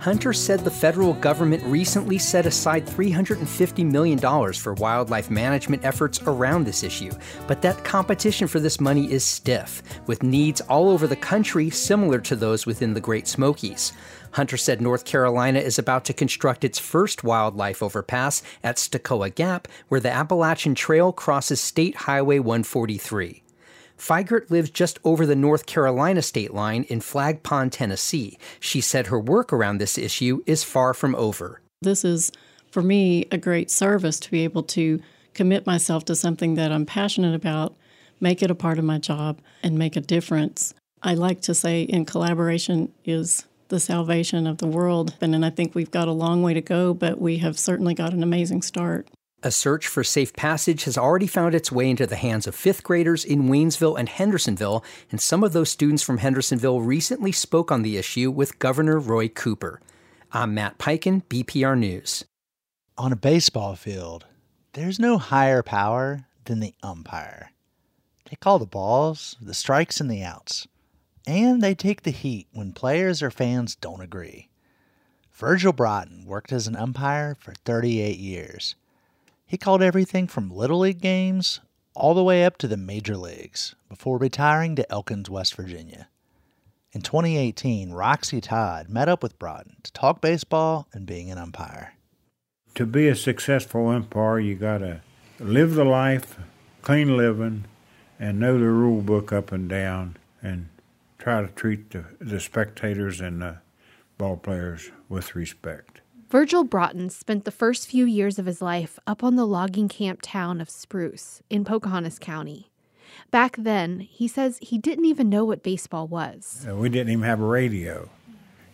Speaker 32: Hunter said the federal government recently set aside $350 million for wildlife management efforts around this issue, but that competition for this money is stiff, with needs all over the country similar to those within the Great Smokies. Hunter said North Carolina is about to construct its first wildlife overpass at Stecoah Gap, where the Appalachian Trail crosses State Highway 143. Figart lives just over the North Carolina state line in Flag Pond, Tennessee. She said her work around this issue is far from over.
Speaker 33: This is, for me, a great service to be able to commit myself to something that I'm passionate about, make it a part of my job, and make a difference. I like to say in collaboration is the salvation of the world. And I think we've got a long way to go, but we have certainly got an amazing start.
Speaker 32: A search for safe passage has already found its way into the hands of fifth graders in Waynesville and Hendersonville, and some of those students from Hendersonville recently spoke on the issue with Governor Roy Cooper. I'm Matt Peiken, BPR News.
Speaker 1: On a baseball field, there's no higher power than the umpire. They call the balls, the strikes, and the outs. And they take the heat when players or fans don't agree. Virgil Broughton worked as an umpire for 38 years. He called everything from Little League games all the way up to the major leagues before retiring to Elkins, West Virginia. In 2018, Roxy Todd met up with Broughton to talk baseball and being an umpire.
Speaker 36: To be a successful umpire, you got to live the life, clean living, and know the rule book up and down, and try to treat the, the spectators and the ball players with respect.
Speaker 37: Virgil Broughton spent the first few years of his life up on the logging camp town of Spruce in Pocahontas County. Back then, he says he didn't even know what baseball was.
Speaker 36: We didn't even have a radio.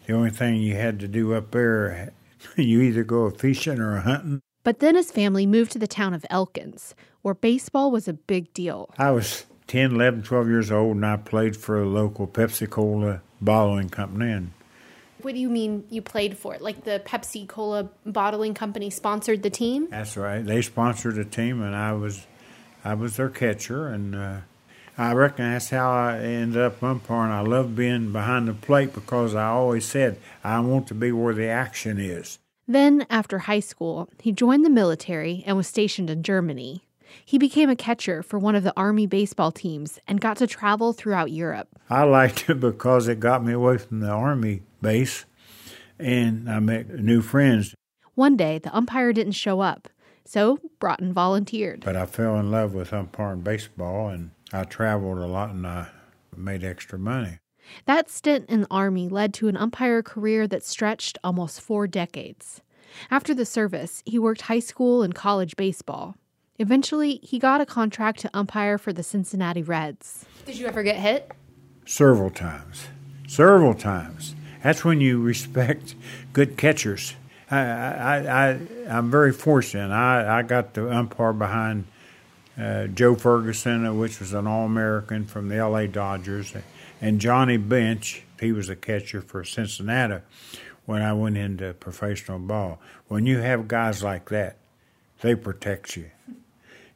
Speaker 36: The only thing you had to do up there, you either go fishing or hunting.
Speaker 37: But then his family moved to the town of Elkins, where baseball was a big deal.
Speaker 36: I was 10, 11, 12 years old, and I played for a local Pepsi Cola bottling company. And
Speaker 37: What do you mean you played for it? Like the Pepsi Cola bottling company sponsored the team?
Speaker 36: that's right. They sponsored a team, and I was, I was their catcher, and uh, I reckon that's how I ended up umpiring. I love being behind the plate because I always said I want to be where the action is.
Speaker 37: Then, after high school, he joined the military and was stationed in Germany. He became a catcher for one of the Army baseball teams and got to travel throughout Europe.
Speaker 36: I liked it because it got me away from the army base, and I met new friends.
Speaker 37: One day, the umpire didn't show up, so Broughton volunteered.
Speaker 36: But I fell in love with umpiring baseball, and I traveled a lot, and I made extra money.
Speaker 37: That stint in the Army led to an umpire career that stretched almost four decades. After the service, he worked high school and college baseball. Eventually, he got a contract to umpire for the Cincinnati Reds. Did you ever get hit?
Speaker 36: Several times, several times. That's when you respect good catchers. I, I, I, I'm very fortunate. I, I got the umpire behind uh, Joe Ferguson, which was an All-American from the L.A. Dodgers, and Johnny Bench. He was a catcher for Cincinnati when I went into professional ball. When you have guys like that, they protect you.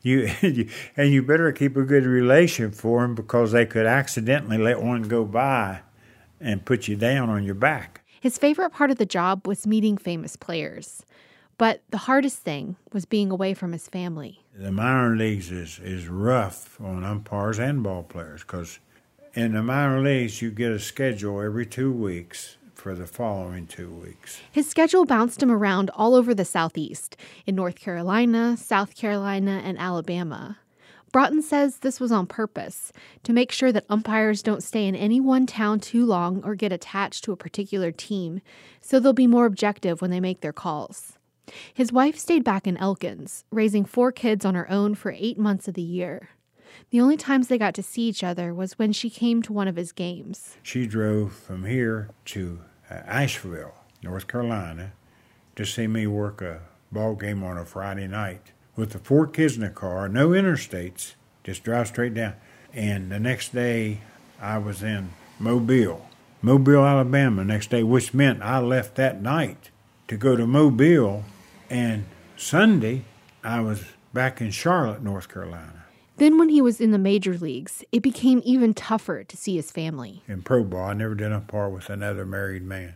Speaker 36: You, and you better keep a good relation for them because they could accidentally let one go by and put you down on your back.
Speaker 37: His favorite part of the job was meeting famous players. But the hardest thing was being away from his family.
Speaker 36: The minor leagues is, is rough on umpires and ball players because in the minor leagues you get a schedule every two weeks for the following two weeks.
Speaker 37: His schedule bounced him around all over the Southeast in North Carolina, South Carolina, and Alabama. Broughton says this was on purpose to make sure that umpires don't stay in any one town too long or get attached to a particular team, so they'll be more objective when they make their calls. His wife stayed back in Elkins, raising four kids on her own for eight months of the year. The only times they got to see each other was when she came to one of his games.
Speaker 36: She drove from here to uh, Asheville, North Carolina, to see me work a ball game on a Friday night with the four kids in the car, no interstates, just drive straight down. And the next day, I was in Mobile, Mobile, Alabama. Next day, which meant I left that night to go to Mobile, and Sunday I was back in Charlotte, North Carolina.
Speaker 37: Then, when he was in the major leagues, it became even tougher to see his family.
Speaker 36: In pro ball, I never did umpire with another married man.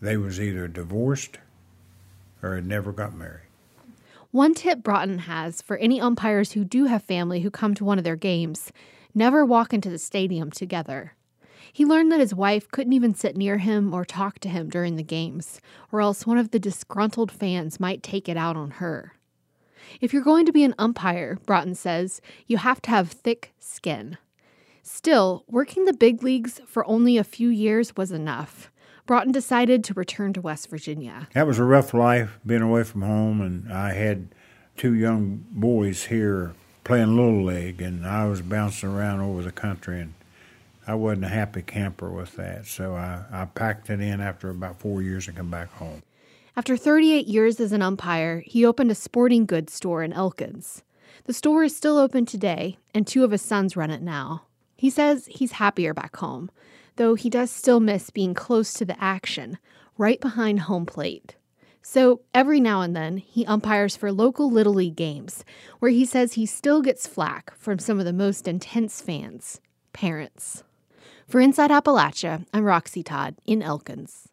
Speaker 36: They was either divorced or had never got married.
Speaker 37: One tip Broughton has for any umpires who do have family who come to one of their games never walk into the stadium together. He learned that his wife couldn't even sit near him or talk to him during the games, or else one of the disgruntled fans might take it out on her. If you're going to be an umpire, Broughton says, you have to have thick skin. Still, working the big leagues for only a few years was enough. Broughton decided to return to West Virginia.
Speaker 36: That was a rough life, being away from home, and I had two young boys here playing little league, and I was bouncing around over the country, and I wasn't a happy camper with that. So I, I packed it in after about four years and come back home.
Speaker 37: After 38 years as an umpire, he opened a sporting goods store in Elkins. The store is still open today, and two of his sons run it now. He says he's happier back home, though he does still miss being close to the action, right behind home plate. So every now and then, he umpires for local Little League games, where he says he still gets flack from some of the most intense fans parents. For Inside Appalachia, I'm Roxy Todd in Elkins.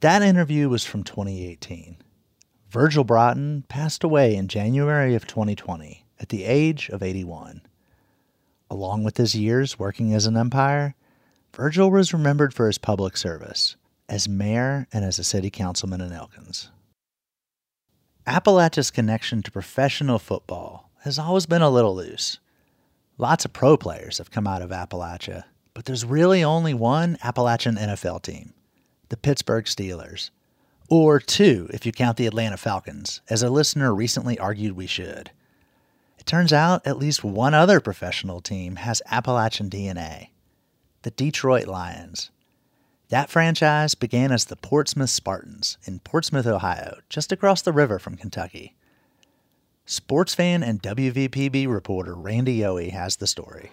Speaker 1: That interview was from 2018. Virgil Broughton passed away in January of 2020 at the age of 81. Along with his years working as an umpire, Virgil was remembered for his public service as mayor and as a city councilman in Elkins. Appalachia's connection to professional football has always been a little loose. Lots of pro players have come out of Appalachia, but there's really only one Appalachian NFL team the Pittsburgh Steelers. Or two, if you count the Atlanta Falcons, as a listener recently argued we should. It turns out at least one other professional team has Appalachian DNA the Detroit Lions. That franchise began as the Portsmouth Spartans in Portsmouth, Ohio, just across the river from Kentucky. Sports fan and WVPB reporter Randy Yohe has the story.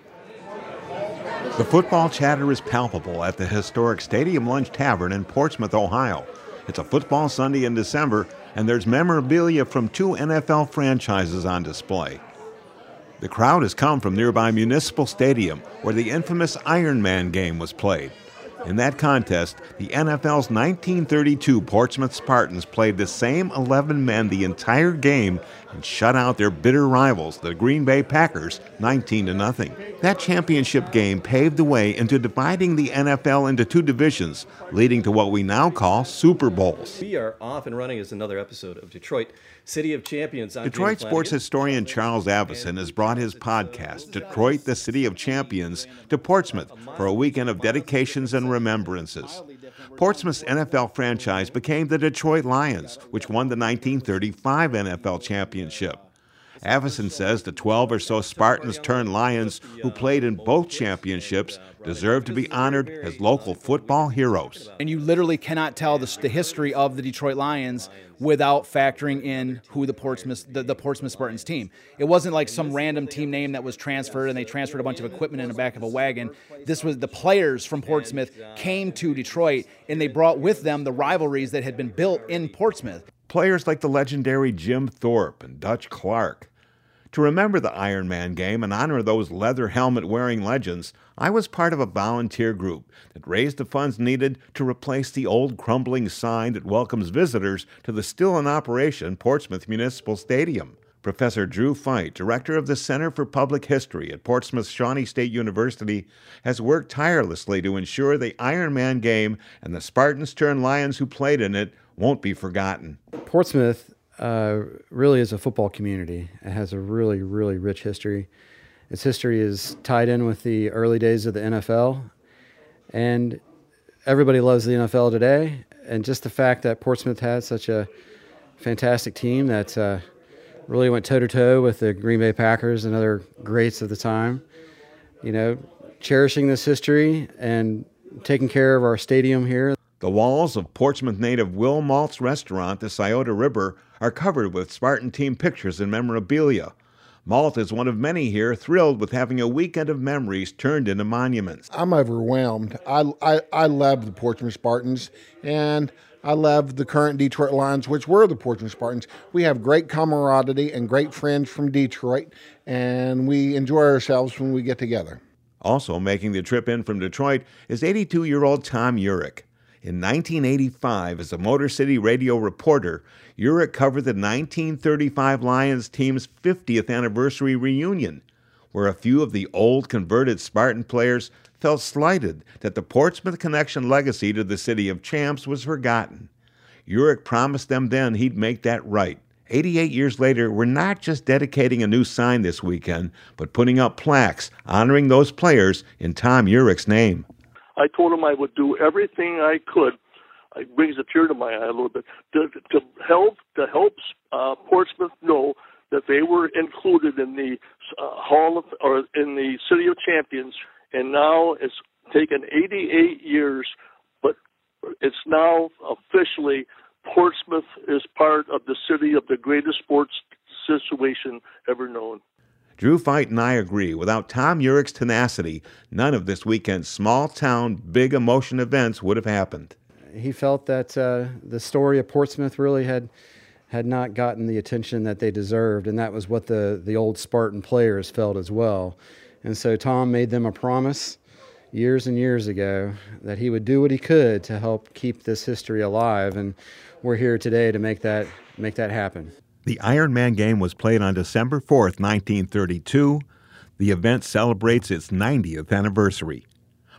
Speaker 38: The football chatter is palpable at the historic Stadium Lunch Tavern in Portsmouth, Ohio. It's a football Sunday in December, and there's memorabilia from two NFL franchises on display. The crowd has come from nearby Municipal Stadium, where the infamous Iron Man game was played. In that contest, the NFL's 1932 Portsmouth Spartans played the same 11 men the entire game and shut out their bitter rivals, the Green Bay Packers, 19 to nothing. That championship game paved the way into dividing the NFL into two divisions, leading to what we now call Super Bowls.
Speaker 39: We are off and running as another episode of Detroit City of Champions. I'm
Speaker 38: Detroit sports historian Charles Avison has brought his podcast, Detroit, the City of Champions, to Portsmouth for a weekend of dedications and remembrances. Portsmouth's NFL franchise became the Detroit Lions, which won the 1935 NFL championship. Avison says the 12 or so Spartans turned Lions who played in both championships deserve to be honored as local football heroes.
Speaker 40: And you literally cannot tell the, the history of the Detroit Lions without factoring in who the Portsmouth the, the Portsmouth Spartans team. It wasn't like some random team name that was transferred and they transferred a bunch of equipment in the back of a wagon. This was the players from Portsmouth came to Detroit and they brought with them the rivalries that had been built in Portsmouth.
Speaker 38: Players like the legendary Jim Thorpe and Dutch Clark. To remember the Iron Man game and honor those leather helmet wearing legends, I was part of a volunteer group that raised the funds needed to replace the old crumbling sign that welcomes visitors to the still in operation Portsmouth Municipal Stadium. Professor Drew Feight, director of the Center for Public History at Portsmouth Shawnee State University, has worked tirelessly to ensure the Iron Man game and the Spartans turned Lions who played in it won't be forgotten.
Speaker 41: Portsmouth uh, really is a football community. It has a really, really rich history. Its history is tied in with the early days of the NFL, and everybody loves the NFL today. And just the fact that Portsmouth has such a fantastic team that uh, really went toe to toe with the Green Bay Packers and other greats of the time. You know, cherishing this history and taking care of our stadium here.
Speaker 38: The walls of Portsmouth native Will Malt's restaurant, the Scioto Ribber, are covered with Spartan team pictures and memorabilia. Malt is one of many here thrilled with having a weekend of memories turned into monuments.
Speaker 42: I'm overwhelmed. I, I, I love the Portsmouth Spartans and I love the current Detroit Lions, which were the Portsmouth Spartans. We have great camaraderie and great friends from Detroit, and we enjoy ourselves when we get together.
Speaker 38: Also making the trip in from Detroit is 82 year old Tom Urich. In 1985, as a Motor City radio reporter, Urich covered the 1935 Lions team's 50th anniversary reunion, where a few of the old converted Spartan players felt slighted that the Portsmouth Connection legacy to the city of champs was forgotten. Urich promised them then he'd make that right. 88 years later, we're not just dedicating a new sign this weekend, but putting up plaques honoring those players in Tom Urich's name.
Speaker 43: I told him I would do everything I could. It brings a tear to my eye a little bit to, to help to help uh, Portsmouth know that they were included in the uh, Hall of or in the City of Champions, and now it's taken 88 years, but it's now officially Portsmouth is part of the city of the greatest sports situation ever known.
Speaker 38: Drew Feight and I agree. Without Tom Urich's tenacity, none of this weekend's small town, big emotion events would have happened.
Speaker 41: He felt that uh, the story of Portsmouth really had had not gotten the attention that they deserved, and that was what the, the old Spartan players felt as well. And so Tom made them a promise years and years ago that he would do what he could to help keep this history alive, and we're here today to make that make that happen.
Speaker 38: The Ironman game was played on December 4th, 1932. The event celebrates its 90th anniversary.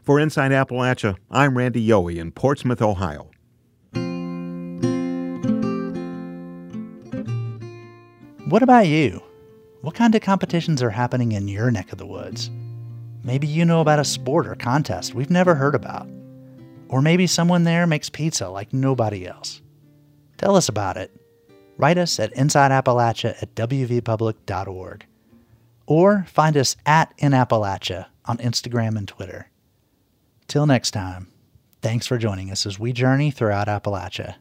Speaker 38: For Inside Appalachia, I'm Randy Yohe in Portsmouth, Ohio.
Speaker 1: What about you? What kind of competitions are happening in your neck of the woods? Maybe you know about a sport or contest we've never heard about. Or maybe someone there makes pizza like nobody else. Tell us about it. Write us at InsideAppalachia at wvpublic.org. Or find us at InAppalachia on Instagram and Twitter. Till next time, thanks for joining us as we journey throughout Appalachia.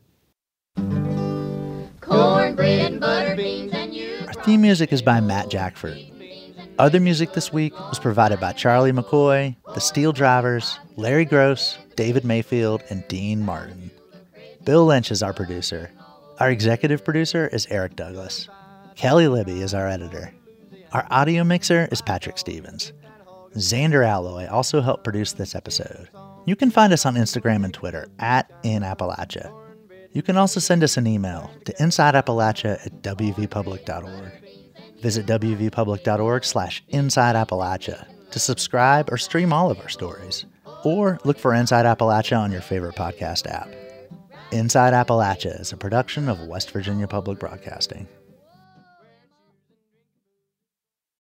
Speaker 35: Cornbread butter beans and you.
Speaker 1: Our theme music is by Matt Jackfert. Other music this week was provided by Charlie McCoy, The Steel Drivers, Larry Gross, David Mayfield, and Dean Martin. Bill Lynch is our producer. Our executive producer is Eric Douglas. Kelley Libby is our editor. Our audio mixer is Patrick Stevens. Zander Aloi also helped produce this episode. You can find us on Instagram and Twitter at InAppalachia. You can also send us an email to insideappalachia at wvpublic.org. Visit wvpublic.org slash insideappalachia to subscribe or stream all of our stories. Or look for Inside Appalachia on your favorite podcast app. Inside Appalachia is a production of West Virginia Public Broadcasting.